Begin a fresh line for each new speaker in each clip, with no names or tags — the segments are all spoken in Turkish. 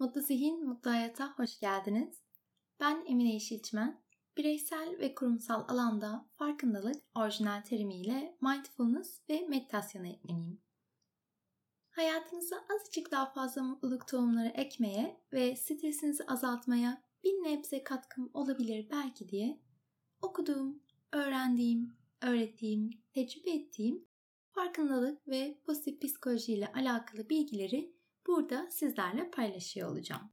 Mutlu Zihin, Mutlu Hayat'a hoş geldiniz. Ben Emine Yeşilçmen. Bireysel ve kurumsal alanda farkındalık orijinal terimiyle mindfulness ve meditasyon eğitmeniyim. Hayatınıza azıcık daha fazla mutluluk tohumları ekmeye ve stresinizi azaltmaya bir nebze katkım olabilir belki diye okuduğum, öğrendiğim, öğrettiğim, tecrübe ettiğim farkındalık ve pozitif psikoloji ile alakalı bilgileri burada sizlerle paylaşıyor olacağım.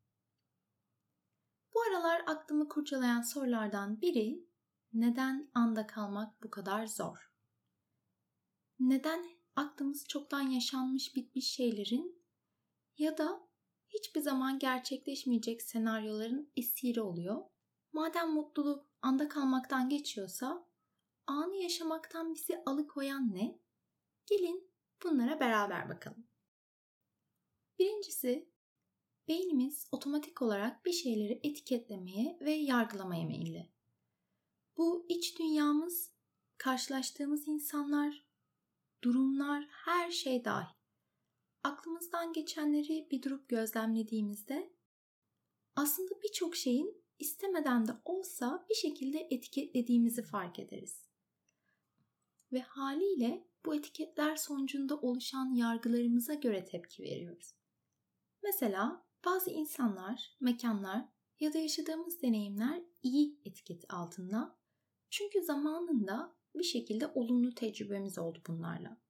Bu aralar aklımı kurcalayan sorulardan biri neden anda kalmak bu kadar zor? Neden aklımız çoktan yaşanmış bitmiş şeylerin ya da hiçbir zaman gerçekleşmeyecek senaryoların esiri oluyor? Madem mutluluk anda kalmaktan geçiyorsa anı yaşamaktan bizi alıkoyan ne? Gelin bunlara beraber bakalım. Birincisi, beynimiz otomatik olarak bir şeyleri etiketlemeye ve yargılamaya meyilli. Bu iç dünyamız, karşılaştığımız insanlar, durumlar, her şey dahil. Aklımızdan geçenleri bir durup gözlemlediğimizde aslında birçok şeyin istemeden de olsa bir şekilde etiketlediğimizi fark ederiz. Ve haliyle bu etiketler sonucunda oluşan yargılarımıza göre tepki veriyoruz. Mesela bazı insanlar, mekanlar ya da yaşadığımız deneyimler iyi etiket altında. Çünkü zamanında bir şekilde olumlu tecrübemiz oldu bunlarla.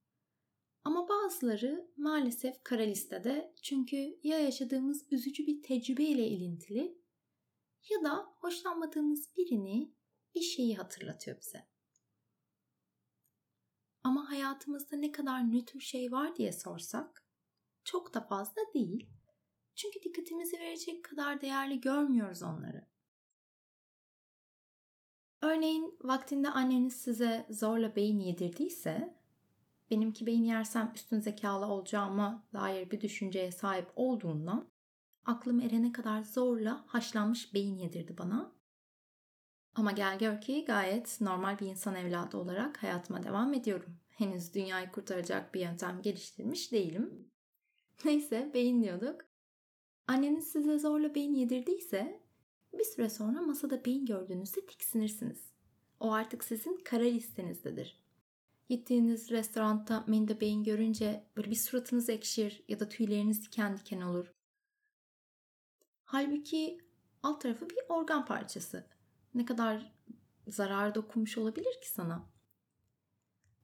Ama bazıları maalesef kara listede çünkü ya yaşadığımız üzücü bir tecrübe ile ilintili ya da hoşlanmadığımız birini, bir şeyi hatırlatıyor bize. Ama hayatımızda ne kadar nötr şey var diye sorsak çok da fazla değil. Çünkü dikkatimizi verecek kadar değerli görmüyoruz onları. Örneğin vaktinde anneniz size zorla beyin yedirdiyse, benimki beyin yersem üstün zekalı olacağıma dair bir düşünceye sahip olduğundan aklım erene kadar zorla haşlanmış beyin yedirdi bana. Ama gel gör ki gayet normal bir insan evladı olarak hayatıma devam ediyorum. Henüz dünyayı kurtaracak bir yöntem geliştirmiş değilim. Neyse beyin diyorduk. Anneniz size zorla beyin yedirdiyse bir süre sonra masada beyin gördüğünüzde tiksinirsiniz. O artık sizin kara listenizdedir. Gittiğiniz restoranda menüde beyin görünce böyle bir suratınız ekşir ya da tüyleriniz diken diken olur. Halbuki alt tarafı bir organ parçası. Ne kadar zarar dokunmuş olabilir ki sana?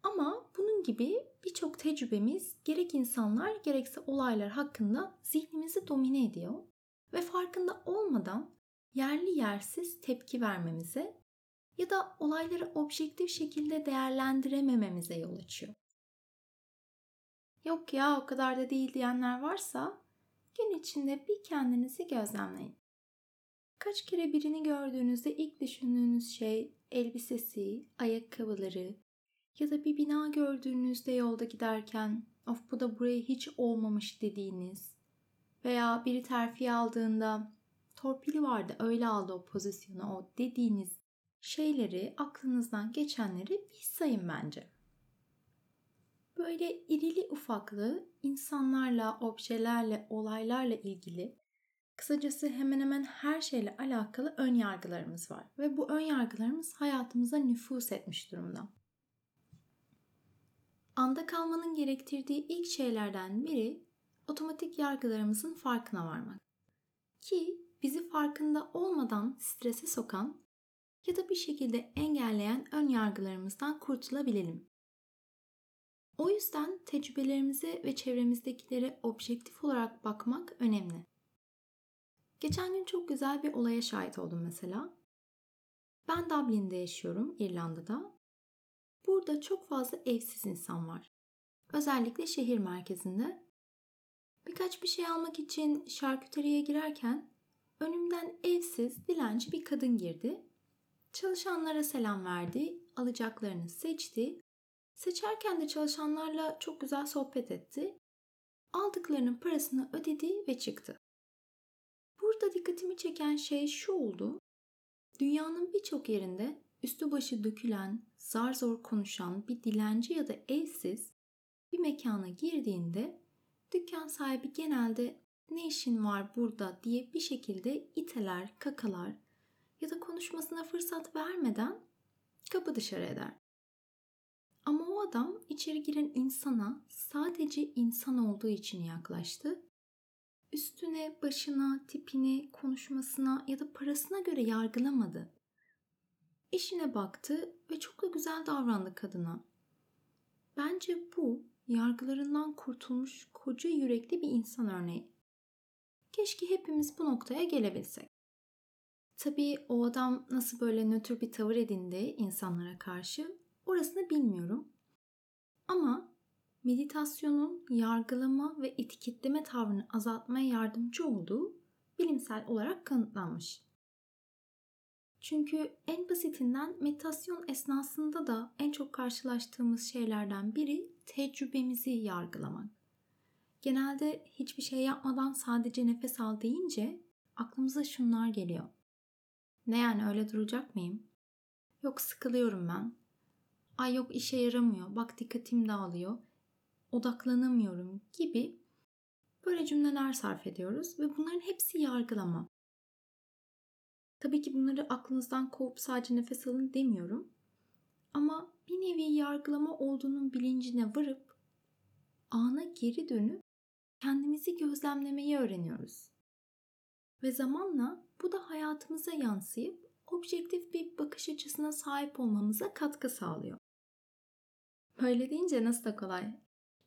Ama bunun gibi birçok tecrübemiz gerek insanlar gerekse olaylar hakkında zihnimizi domine ediyor ve farkında olmadan yerli yersiz tepki vermemize ya da olayları objektif şekilde değerlendiremememize yol açıyor. Yok ya o kadar da değil diyenler varsa gün içinde bir kendinizi gözlemleyin. Kaç kere birini gördüğünüzde ilk düşündüğünüz şey elbisesi, ayakkabıları, ya da bir bina gördüğünüzde yolda giderken of bu da buraya hiç olmamış dediğiniz veya biri terfi aldığında torpili vardı öyle aldı o pozisyonu o dediğiniz şeyleri aklınızdan geçenleri bir sayın bence. Böyle irili ufaklı insanlarla, objelerle, olaylarla ilgili kısacası hemen hemen her şeyle alakalı ön yargılarımız var ve bu ön yargılarımız hayatımıza nüfus etmiş durumda. Anda kalmanın gerektirdiği ilk şeylerden biri otomatik yargılarımızın farkına varmak. Ki bizi farkında olmadan strese sokan ya da bir şekilde engelleyen ön yargılarımızdan kurtulabilelim. O yüzden tecrübelerimize ve çevremizdekilere objektif olarak bakmak önemli. Geçen gün çok güzel bir olaya şahit oldum mesela. Ben Dublin'de yaşıyorum, İrlanda'da Burada çok fazla evsiz insan var. Özellikle şehir merkezinde. Birkaç bir şey almak için şarküteriye girerken önümden evsiz, dilenci bir kadın girdi. Çalışanlara selam verdi, alacaklarını seçti. Seçerken de çalışanlarla çok güzel sohbet etti. Aldıklarının parasını ödedi ve çıktı. Burada dikkatimi çeken şey şu oldu. Dünyanın birçok yerinde üstü başı dökülen, zar zor konuşan bir dilenci ya da evsiz bir mekana girdiğinde dükkan sahibi genelde ne işin var burada diye bir şekilde iteler, kakalar ya da konuşmasına fırsat vermeden kapı dışarı eder. Ama o adam içeri giren insana sadece insan olduğu için yaklaştı. Üstüne, başına, tipine, konuşmasına ya da parasına göre yargılamadı. İşine baktı ve çok da güzel davrandı kadına. Bence bu yargılarından kurtulmuş koca yürekli bir insan örneği. Keşke hepimiz bu noktaya gelebilsek. Tabii o adam nasıl böyle nötr bir tavır edindi insanlara karşı orasını bilmiyorum. Ama meditasyonun yargılama ve etiketleme tavrını azaltmaya yardımcı olduğu bilimsel olarak kanıtlanmış. Çünkü en basitinden meditasyon esnasında da en çok karşılaştığımız şeylerden biri tecrübemizi yargılamak. Genelde hiçbir şey yapmadan sadece nefes al deyince aklımıza şunlar geliyor. Ne yani öyle duracak mıyım? Yok sıkılıyorum ben. Ay yok işe yaramıyor. Bak dikkatim dağılıyor. Odaklanamıyorum gibi böyle cümleler sarf ediyoruz ve bunların hepsi yargılama. Tabii ki bunları aklınızdan kovup sadece nefes alın demiyorum. Ama bir nevi yargılama olduğunun bilincine varıp ana geri dönüp kendimizi gözlemlemeyi öğreniyoruz. Ve zamanla bu da hayatımıza yansıyıp objektif bir bakış açısına sahip olmamıza katkı sağlıyor. Böyle deyince nasıl da kolay.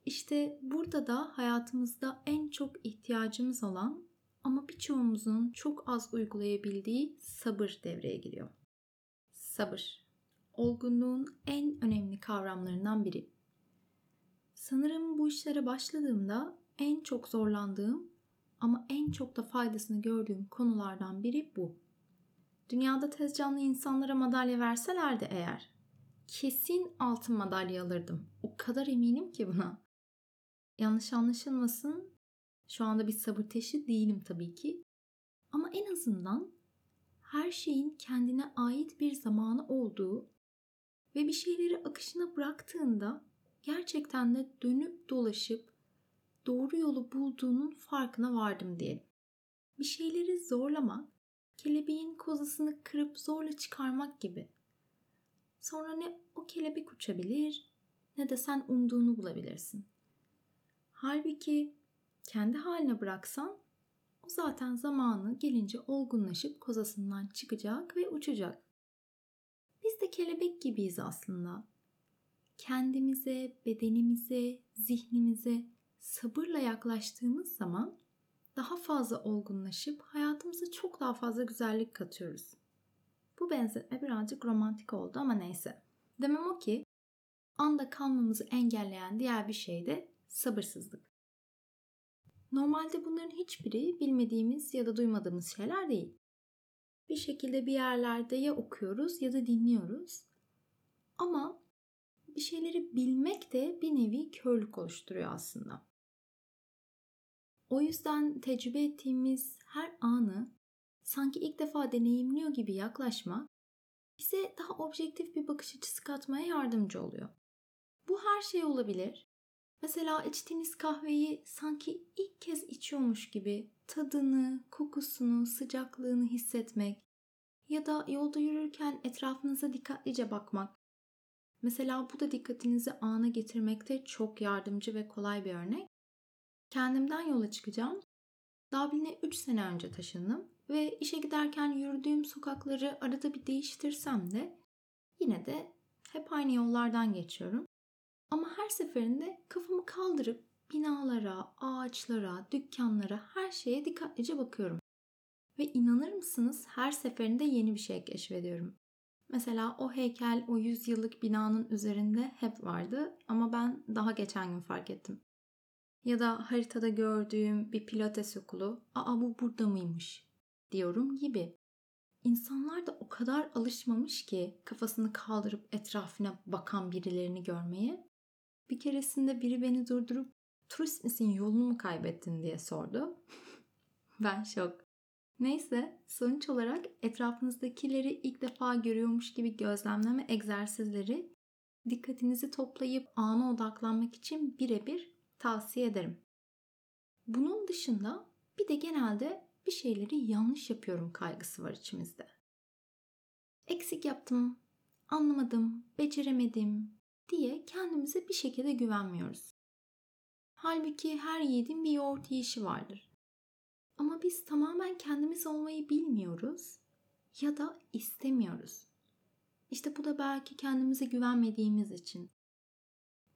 İşte burada da hayatımızda en çok ihtiyacımız olan ama birçoğumuzun çok az uygulayabildiği sabır devreye giriyor. Sabır. Olgunluğun en önemli kavramlarından biri. Sanırım bu işlere başladığımda en çok zorlandığım ama en çok da faydasını gördüğüm konulardan biri bu. Dünyada tez canlı insanlara madalya verselerdi eğer kesin altın madalya alırdım. O kadar eminim ki buna. Yanlış anlaşılmasın. Şu anda bir sabır teşi değilim tabii ki. Ama en azından her şeyin kendine ait bir zamanı olduğu ve bir şeyleri akışına bıraktığında gerçekten de dönüp dolaşıp doğru yolu bulduğunun farkına vardım diyelim. Bir şeyleri zorlamak, kelebeğin kozasını kırıp zorla çıkarmak gibi. Sonra ne o kelebek uçabilir ne de sen umduğunu bulabilirsin. Halbuki kendi haline bıraksan o zaten zamanı gelince olgunlaşıp kozasından çıkacak ve uçacak. Biz de kelebek gibiyiz aslında. Kendimize, bedenimize, zihnimize sabırla yaklaştığımız zaman daha fazla olgunlaşıp hayatımıza çok daha fazla güzellik katıyoruz. Bu benzetme birazcık romantik oldu ama neyse. Demem o ki anda kalmamızı engelleyen diğer bir şey de sabırsızlık. Normalde bunların hiçbiri bilmediğimiz ya da duymadığımız şeyler değil. Bir şekilde bir yerlerde ya okuyoruz ya da dinliyoruz. Ama bir şeyleri bilmek de bir nevi körlük oluşturuyor aslında. O yüzden tecrübe ettiğimiz her anı sanki ilk defa deneyimliyor gibi yaklaşmak bize daha objektif bir bakış açısı katmaya yardımcı oluyor. Bu her şey olabilir. Mesela içtiğiniz kahveyi sanki ilk kez içiyormuş gibi tadını, kokusunu, sıcaklığını hissetmek ya da yolda yürürken etrafınıza dikkatlice bakmak. Mesela bu da dikkatinizi ana getirmekte çok yardımcı ve kolay bir örnek. Kendimden yola çıkacağım. Dublin'e 3 sene önce taşındım ve işe giderken yürüdüğüm sokakları arada bir değiştirsem de yine de hep aynı yollardan geçiyorum. Ama her seferinde kafamı kaldırıp binalara, ağaçlara, dükkanlara, her şeye dikkatlice bakıyorum. Ve inanır mısınız her seferinde yeni bir şey keşfediyorum. Mesela o heykel o 100 yıllık binanın üzerinde hep vardı ama ben daha geçen gün fark ettim. Ya da haritada gördüğüm bir pilates okulu, aa bu burada mıymış diyorum gibi. İnsanlar da o kadar alışmamış ki kafasını kaldırıp etrafına bakan birilerini görmeye. Bir keresinde biri beni durdurup turist misin yolunu mu kaybettin diye sordu. ben şok. Neyse sonuç olarak etrafınızdakileri ilk defa görüyormuş gibi gözlemleme egzersizleri dikkatinizi toplayıp ana odaklanmak için birebir tavsiye ederim. Bunun dışında Bir de genelde bir şeyleri yanlış yapıyorum kaygısı var içimizde. Eksik yaptım, anlamadım, beceremedim diye kendimize bir şekilde güvenmiyoruz. Halbuki her yiğidin bir yoğurt yiyişi vardır. Ama biz tamamen kendimiz olmayı bilmiyoruz ya da istemiyoruz. İşte bu da belki kendimize güvenmediğimiz için.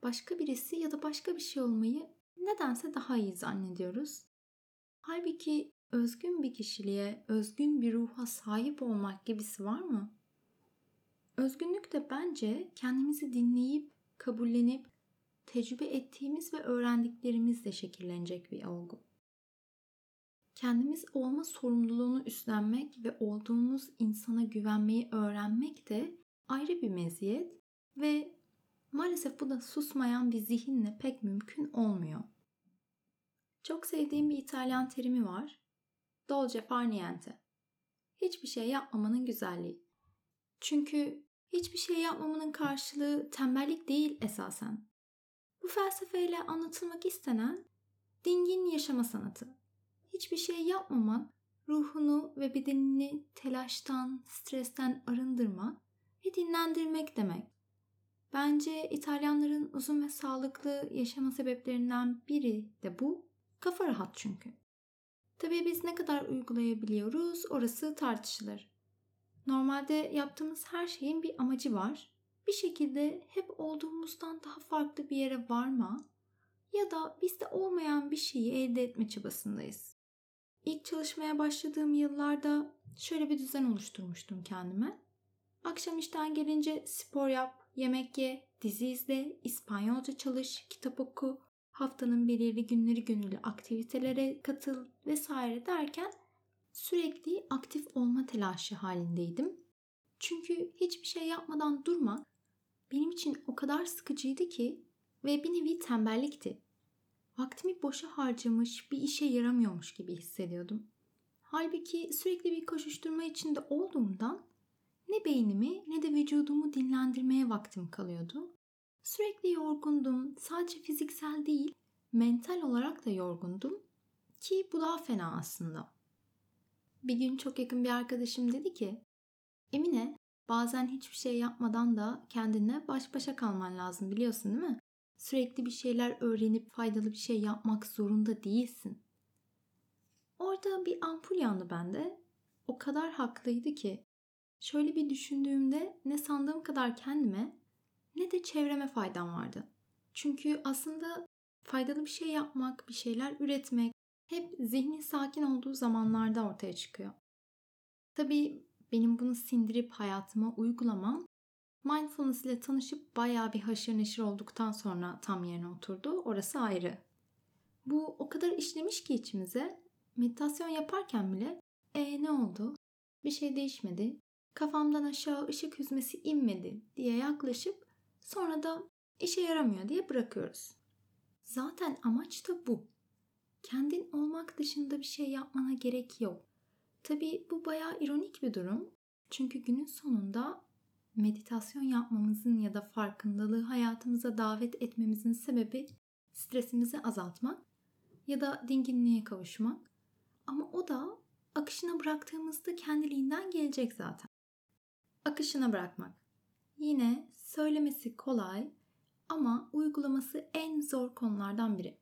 Başka birisi ya da başka bir şey olmayı nedense daha iyi zannediyoruz. Halbuki özgün bir kişiliğe, özgün bir ruha sahip olmak gibisi var mı? Özgünlük de bence kendimizi dinleyip, kabullenip, tecrübe ettiğimiz ve öğrendiklerimizle şekillenecek bir olgu. Kendimiz olma sorumluluğunu üstlenmek ve olduğumuz insana güvenmeyi öğrenmek de ayrı bir meziyet ve maalesef bu da susmayan bir zihinle pek mümkün olmuyor. Çok sevdiğim bir İtalyan terimi var. Dolce far niente. Hiçbir şey yapmamanın güzelliği. Çünkü hiçbir şey yapmamanın karşılığı tembellik değil esasen. Bu felsefeyle anlatılmak istenen dingin yaşama sanatı. Hiçbir şey yapmamak, ruhunu ve bedenini telaştan, stresten arındırmak ve dinlendirmek demek. Bence İtalyanların uzun ve sağlıklı yaşama sebeplerinden biri de bu. Kafa rahat çünkü. Tabii biz ne kadar uygulayabiliyoruz orası tartışılır. Normalde yaptığımız her şeyin bir amacı var. Bir şekilde hep olduğumuzdan daha farklı bir yere varma ya da bizde olmayan bir şeyi elde etme çabasındayız. İlk çalışmaya başladığım yıllarda şöyle bir düzen oluşturmuştum kendime. Akşam işten gelince spor yap, yemek ye, dizi izle, İspanyolca çalış, kitap oku, haftanın belirli günleri gönüllü aktivitelere katıl vesaire derken sürekli aktif olma telaşı halindeydim. Çünkü hiçbir şey yapmadan durmak benim için o kadar sıkıcıydı ki ve bir nevi tembellikti. Vaktimi boşa harcamış, bir işe yaramıyormuş gibi hissediyordum. Halbuki sürekli bir koşuşturma içinde olduğumdan ne beynimi ne de vücudumu dinlendirmeye vaktim kalıyordu. Sürekli yorgundum. Sadece fiziksel değil, mental olarak da yorgundum. Ki bu daha fena aslında. Bir gün çok yakın bir arkadaşım dedi ki, Emine bazen hiçbir şey yapmadan da kendine baş başa kalman lazım biliyorsun değil mi? Sürekli bir şeyler öğrenip faydalı bir şey yapmak zorunda değilsin. Orada bir ampul yandı bende. O kadar haklıydı ki. Şöyle bir düşündüğümde ne sandığım kadar kendime ne de çevreme faydam vardı. Çünkü aslında faydalı bir şey yapmak, bir şeyler üretmek hep zihnin sakin olduğu zamanlarda ortaya çıkıyor. Tabii benim bunu sindirip hayatıma uygulamam mindfulness ile tanışıp bayağı bir haşır neşir olduktan sonra tam yerine oturdu. Orası ayrı. Bu o kadar işlemiş ki içimize meditasyon yaparken bile e ne oldu? Bir şey değişmedi. Kafamdan aşağı ışık hüzmesi inmedi diye yaklaşıp sonra da işe yaramıyor diye bırakıyoruz. Zaten amaç da bu. Kendin olmak dışında bir şey yapmana gerek yok. Tabi bu bayağı ironik bir durum. Çünkü günün sonunda meditasyon yapmamızın ya da farkındalığı hayatımıza davet etmemizin sebebi stresimizi azaltmak ya da dinginliğe kavuşmak. Ama o da akışına bıraktığımızda kendiliğinden gelecek zaten. Akışına bırakmak. Yine söylemesi kolay ama uygulaması en zor konulardan biri.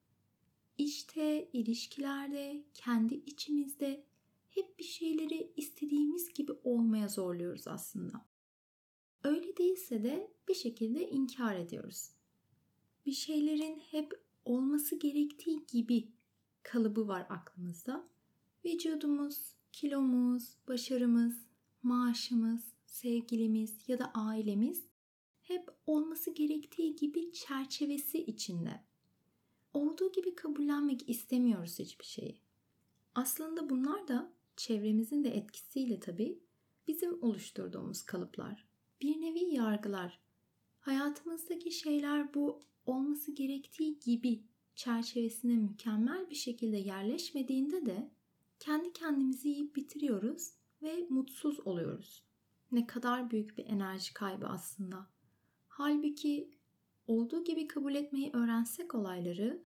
İşte, ilişkilerde, kendi içimizde hep bir şeyleri istediğimiz gibi olmaya zorluyoruz aslında. Öyle değilse de bir şekilde inkar ediyoruz. Bir şeylerin hep olması gerektiği gibi kalıbı var aklımızda. Vücudumuz, kilomuz, başarımız, maaşımız, sevgilimiz ya da ailemiz hep olması gerektiği gibi çerçevesi içinde. Olduğu gibi kabullenmek istemiyoruz hiçbir şeyi. Aslında bunlar da çevremizin de etkisiyle tabii bizim oluşturduğumuz kalıplar. Bir nevi yargılar. Hayatımızdaki şeyler bu olması gerektiği gibi çerçevesine mükemmel bir şekilde yerleşmediğinde de kendi kendimizi yiyip bitiriyoruz ve mutsuz oluyoruz. Ne kadar büyük bir enerji kaybı aslında. Halbuki olduğu gibi kabul etmeyi öğrensek olayları,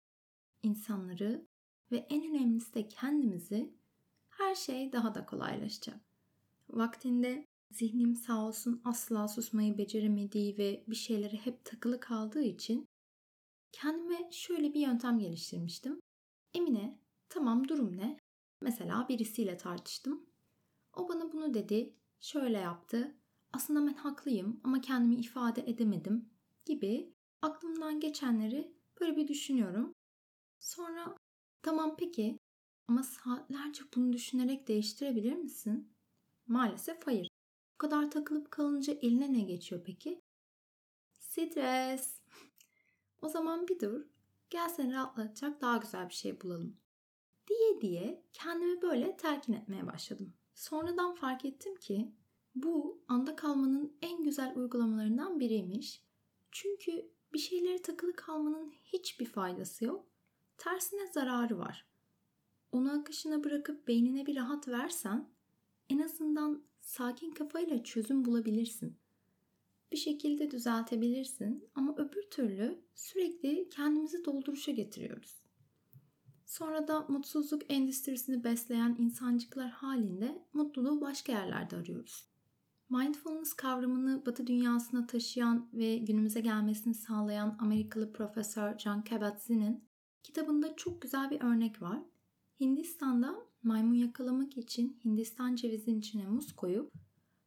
insanları ve en önemlisi de kendimizi her şey daha da kolaylaşacak. Vaktinde zihnim sağ olsun asla susmayı beceremediği ve bir şeylere hep takılı kaldığı için kendime şöyle bir yöntem geliştirmiştim. Emine, tamam durum ne? Mesela birisiyle tartıştım. O bana bunu dedi, şöyle yaptı. Aslında ben haklıyım ama kendimi ifade edemedim gibi aklımdan geçenleri böyle bir düşünüyorum. Sonra tamam peki ama saatlerce bunu düşünerek değiştirebilir misin? Maalesef hayır. Bu kadar takılıp kalınca eline ne geçiyor peki? Stres. o zaman bir dur. Gel seni rahatlatacak daha güzel bir şey bulalım. Diye diye kendimi böyle telkin etmeye başladım. Sonradan fark ettim ki bu anda kalmanın en güzel uygulamalarından biriymiş. Çünkü bir şeylere takılı kalmanın hiçbir faydası yok. Tersine zararı var. Onu akışına bırakıp beynine bir rahat versen en azından sakin kafayla çözüm bulabilirsin. Bir şekilde düzeltebilirsin ama öbür türlü sürekli kendimizi dolduruşa getiriyoruz. Sonra da mutsuzluk endüstrisini besleyen insancıklar halinde mutluluğu başka yerlerde arıyoruz. Mindfulness kavramını Batı dünyasına taşıyan ve günümüze gelmesini sağlayan Amerikalı profesör John Kabat-Zinn'in kitabında çok güzel bir örnek var. Hindistan'da maymun yakalamak için Hindistan cevizinin içine muz koyup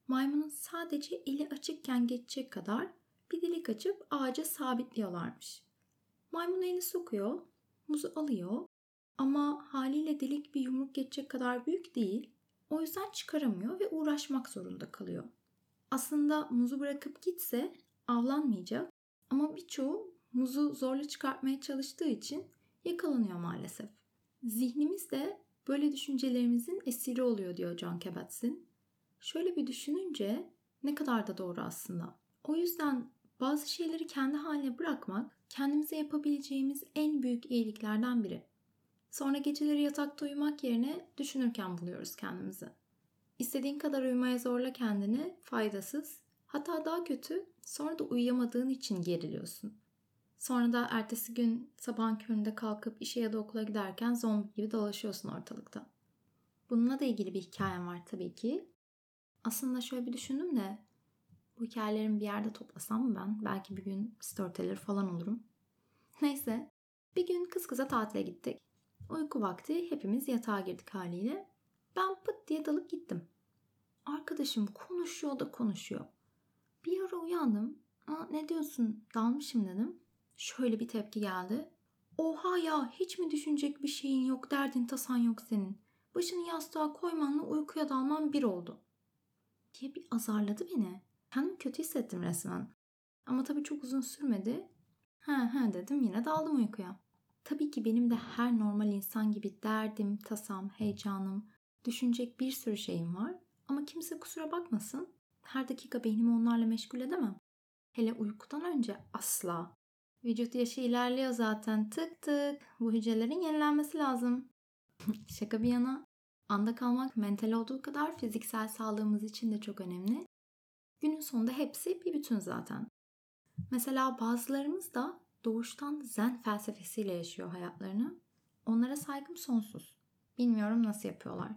maymunun sadece eli açıkken geçecek kadar bir delik açıp ağaca sabitliyorlarmış. Maymun elini sokuyor, muzu alıyor ama haliyle delik bir yumruk geçecek kadar büyük değil. O yüzden çıkaramıyor ve uğraşmak zorunda kalıyor. Aslında muzu bırakıp gitse avlanmayacak ama birçoğu muzu zorla çıkartmaya çalıştığı için yakalanıyor maalesef. Zihnimiz de böyle düşüncelerimizin esiri oluyor diyor John Kabat-Zinn. Şöyle bir düşününce ne kadar da doğru aslında. O yüzden bazı şeyleri kendi haline bırakmak kendimize yapabileceğimiz en büyük iyiliklerden biri. Sonra geceleri yatakta uyumak yerine düşünürken buluyoruz kendimizi. İstediğin kadar uyumaya zorla kendini faydasız. Hatta daha kötü sonra da uyuyamadığın için geriliyorsun. Sonra da ertesi gün sabahın köründe kalkıp işe ya da okula giderken zombi gibi dolaşıyorsun ortalıkta. Bununla da ilgili bir hikayem var tabii ki. Aslında şöyle bir düşündüm de bu hikayelerimi bir yerde toplasam mı ben? Belki bir gün storyteller falan olurum. Neyse bir gün kız kıza tatile gittik. Uyku vakti hepimiz yatağa girdik haliyle. Ben pıt diye dalıp gittim. Arkadaşım konuşuyor da konuşuyor. Bir ara uyandım. Aa, ne diyorsun dalmışım dedim. Şöyle bir tepki geldi. Oha ya hiç mi düşünecek bir şeyin yok derdin tasan yok senin. Başını yastığa koymanla uykuya dalman bir oldu. Diye bir azarladı beni. Kendimi kötü hissettim resmen. Ama tabii çok uzun sürmedi. He he dedim yine daldım uykuya. Tabii ki benim de her normal insan gibi derdim, tasam, heyecanım, düşünecek bir sürü şeyim var. Ama kimse kusura bakmasın. Her dakika beynimi onlarla meşgul edemem. Hele uykudan önce asla. Vücut yaşı ilerliyor zaten. Tık tık. Bu hücrelerin yenilenmesi lazım. Şaka bir yana. Anda kalmak mental olduğu kadar fiziksel sağlığımız için de çok önemli. Günün sonunda hepsi bir bütün zaten. Mesela bazılarımız da doğuştan zen felsefesiyle yaşıyor hayatlarını. Onlara saygım sonsuz. Bilmiyorum nasıl yapıyorlar.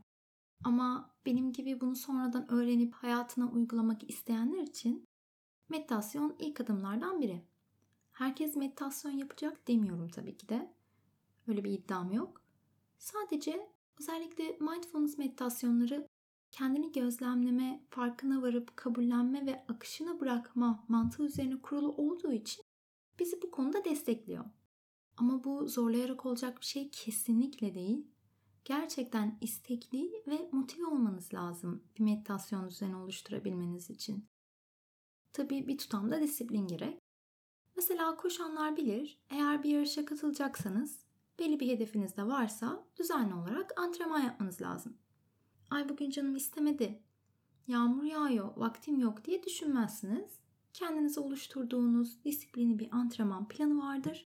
Ama benim gibi bunu sonradan öğrenip hayatına uygulamak isteyenler için meditasyon ilk adımlardan biri. Herkes meditasyon yapacak demiyorum tabii ki de. Öyle bir iddiam yok. Sadece özellikle mindfulness meditasyonları kendini gözlemleme, farkına varıp kabullenme ve akışına bırakma mantığı üzerine kurulu olduğu için bizi bu konuda destekliyor. Ama bu zorlayarak olacak bir şey kesinlikle değil. Gerçekten istekli ve motive olmanız lazım bir meditasyon düzeni oluşturabilmeniz için. Tabii bir tutamda disiplin gerek. Mesela koşanlar bilir, eğer bir yarışa katılacaksanız, belli bir hedefiniz de varsa düzenli olarak antrenman yapmanız lazım. Ay bugün canım istemedi, yağmur yağıyor, vaktim yok diye düşünmezsiniz. Kendinize oluşturduğunuz disiplini bir antrenman planı vardır.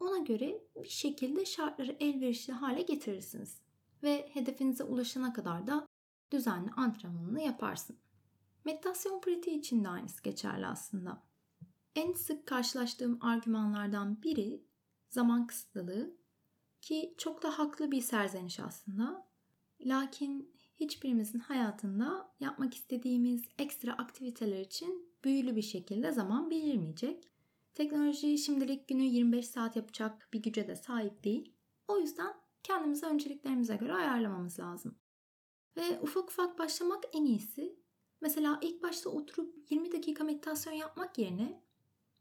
Ona göre bir şekilde şartları elverişli hale getirirsiniz ve hedefinize ulaşana kadar da düzenli antrenmanını yaparsın. Meditasyon pratiği için de aynısı geçerli aslında. En sık karşılaştığım argümanlardan biri zaman kısıtlılığı. Ki çok da haklı bir serzeniş aslında. Lakin hiçbirimizin hayatında yapmak istediğimiz ekstra aktiviteler için büyülü bir şekilde zaman belirmeyecek. Teknoloji şimdilik günü 25 saat yapacak bir güce de sahip değil. O yüzden kendimizi önceliklerimize göre ayarlamamız lazım. Ve ufak ufak başlamak en iyisi. Mesela ilk başta oturup 20 dakika meditasyon yapmak yerine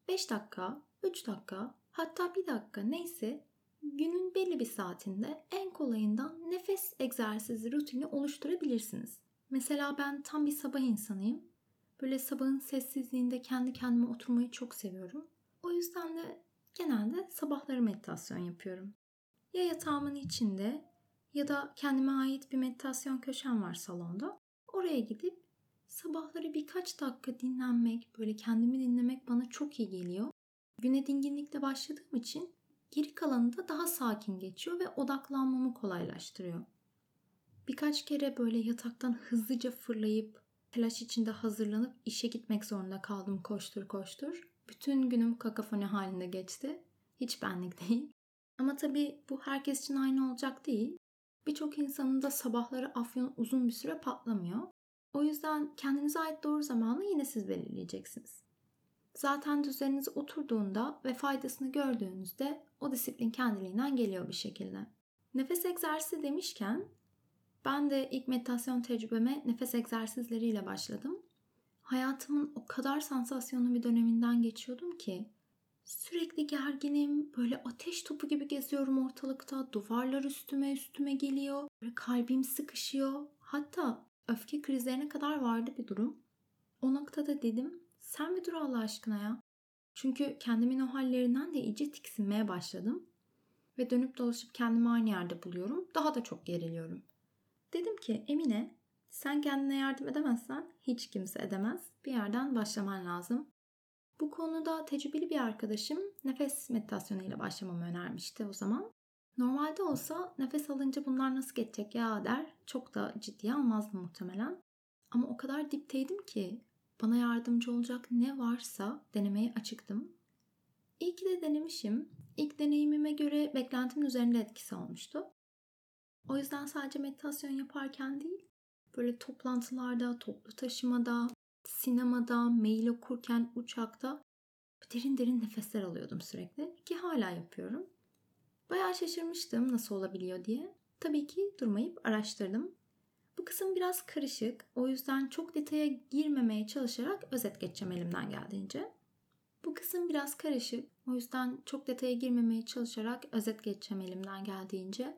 5 dakika, 3 dakika, hatta 1 dakika neyse günün belli bir saatinde en kolayından nefes egzersizi rutini oluşturabilirsiniz. Mesela ben tam bir sabah insanıyım. Böyle sabahın sessizliğinde kendi kendime oturmayı çok seviyorum. O yüzden de genelde sabahları meditasyon yapıyorum. Ya yatağımın içinde ya da kendime ait bir meditasyon köşem var salonda. Oraya gidip sabahları birkaç dakika dinlenmek, böyle kendimi dinlemek bana çok iyi geliyor. Güne dinginlikle başladığım için geri kalanı da daha sakin geçiyor ve odaklanmamı kolaylaştırıyor. Birkaç kere böyle yataktan hızlıca fırlayıp telaş içinde hazırlanıp işe gitmek zorunda kaldım koştur koştur. Bütün günüm kakafoni halinde geçti. Hiç benlik değil. Ama tabii bu herkes için aynı olacak değil. Birçok insanın da sabahları afyonu uzun bir süre patlamıyor. O yüzden kendinize ait doğru zamanı yine siz belirleyeceksiniz. Zaten düzeniniz oturduğunda ve faydasını gördüğünüzde o disiplin kendiliğinden geliyor bir şekilde. Nefes egzersizi demişken ben de ilk meditasyon tecrübeme nefes egzersizleriyle başladım. Hayatımın o kadar sansasyonlu bir döneminden geçiyordum ki sürekli gerginim, böyle ateş topu gibi geziyorum ortalıkta, duvarlar üstüme üstüme geliyor, böyle kalbim sıkışıyor. Hatta öfke krizlerine kadar vardı bir durum. O noktada dedim sen bir dur Allah aşkına ya. Çünkü kendimin o hallerinden de iyice tiksinmeye başladım. Ve dönüp dolaşıp kendimi aynı yerde buluyorum. Daha da çok geriliyorum. Dedim ki Emine sen kendine yardım edemezsen hiç kimse edemez. Bir yerden başlaman lazım. Bu konuda tecrübeli bir arkadaşım nefes meditasyonu ile başlamamı önermişti o zaman. Normalde olsa nefes alınca bunlar nasıl geçecek ya der. Çok da ciddiye almazdım muhtemelen. Ama o kadar dipteydim ki bana yardımcı olacak ne varsa denemeye açıktım. İyi ki de denemişim. İlk deneyimime göre beklentimin üzerinde etkisi olmuştu. O yüzden sadece meditasyon yaparken değil, böyle toplantılarda, toplu taşımada, sinemada, mail okurken, uçakta derin derin nefesler alıyordum sürekli ki hala yapıyorum. Bayağı şaşırmıştım nasıl olabiliyor diye. Tabii ki durmayıp araştırdım. Bu kısım biraz karışık. O yüzden çok detaya girmemeye çalışarak özet geçeceğim elimden geldiğince. Bu kısım biraz karışık. O yüzden çok detaya girmemeye çalışarak özet geçeceğim elimden geldiğince.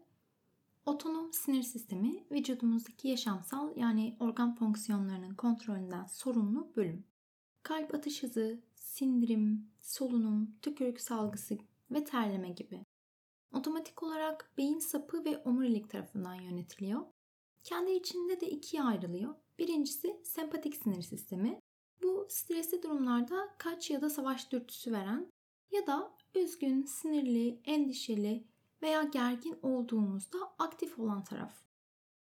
Otonom sinir sistemi vücudumuzdaki yaşamsal yani organ fonksiyonlarının kontrolünden sorumlu bölüm. Kalp atış hızı, sindirim, solunum, tükürük salgısı ve terleme gibi. Otomatik olarak beyin sapı ve omurilik tarafından yönetiliyor. Kendi içinde de ikiye ayrılıyor. Birincisi sempatik sinir sistemi. Bu stresli durumlarda kaç ya da savaş dürtüsü veren ya da üzgün, sinirli, endişeli veya gergin olduğumuzda aktif olan taraf.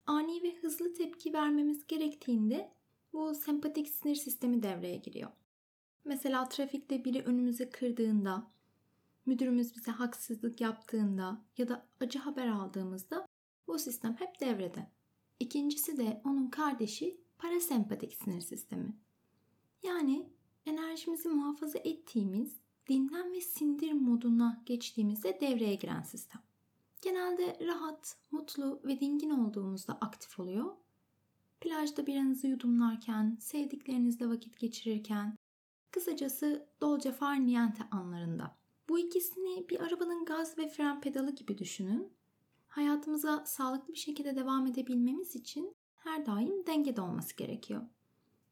Ani ve hızlı tepki vermemiz gerektiğinde bu sempatik sinir sistemi devreye giriyor. Mesela trafikte biri önümüze kırdığında, müdürümüz bize haksızlık yaptığında ya da acı haber aldığımızda bu sistem hep devrede. İkincisi de onun kardeşi parasempatik sinir sistemi. Yani enerjimizi muhafaza ettiğimiz dinlen ve sindir moduna geçtiğimizde devreye giren sistem. Genelde rahat, mutlu ve dingin olduğumuzda aktif oluyor. Plajda biranızı yudumlarken, sevdiklerinizle vakit geçirirken, kısacası dolce far niente anlarında. Bu ikisini bir arabanın gaz ve fren pedalı gibi düşünün hayatımıza sağlıklı bir şekilde devam edebilmemiz için her daim dengede olması gerekiyor.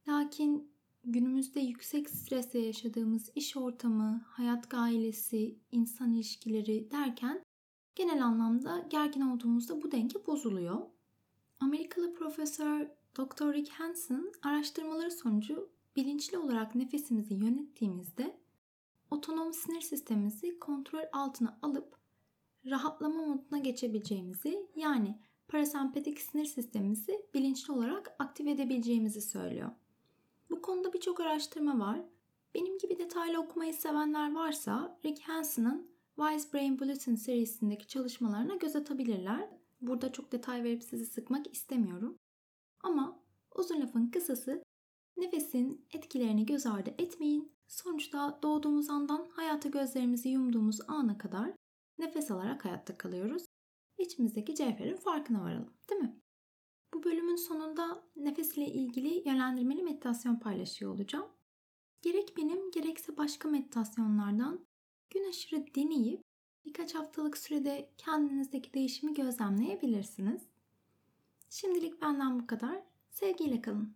Lakin günümüzde yüksek stresle yaşadığımız iş ortamı, hayat gailesi, insan ilişkileri derken genel anlamda gergin olduğumuzda bu denge bozuluyor. Amerikalı profesör Dr. Rick Hansen araştırmaları sonucu bilinçli olarak nefesimizi yönettiğimizde otonom sinir sistemimizi kontrol altına alıp rahatlama moduna geçebileceğimizi yani parasempatik sinir sistemimizi bilinçli olarak aktive edebileceğimizi söylüyor. Bu konuda birçok araştırma var. Benim gibi detaylı okumayı sevenler varsa Rick Hansen'ın Wise Brain Bulletin serisindeki çalışmalarına göz atabilirler. Burada çok detay verip sizi sıkmak istemiyorum. Ama uzun lafın kısası nefesin etkilerini göz ardı etmeyin. Sonuçta doğduğumuz andan hayata gözlerimizi yumduğumuz ana kadar nefes alarak hayatta kalıyoruz. İçimizdeki cevherin farkına varalım, değil mi? Bu bölümün sonunda nefesle ilgili yönlendirmeli meditasyon paylaşıyor olacağım. Gerek benim gerekse başka meditasyonlardan gün aşırı deneyip birkaç haftalık sürede kendinizdeki değişimi gözlemleyebilirsiniz. Şimdilik benden bu kadar. Sevgiyle kalın.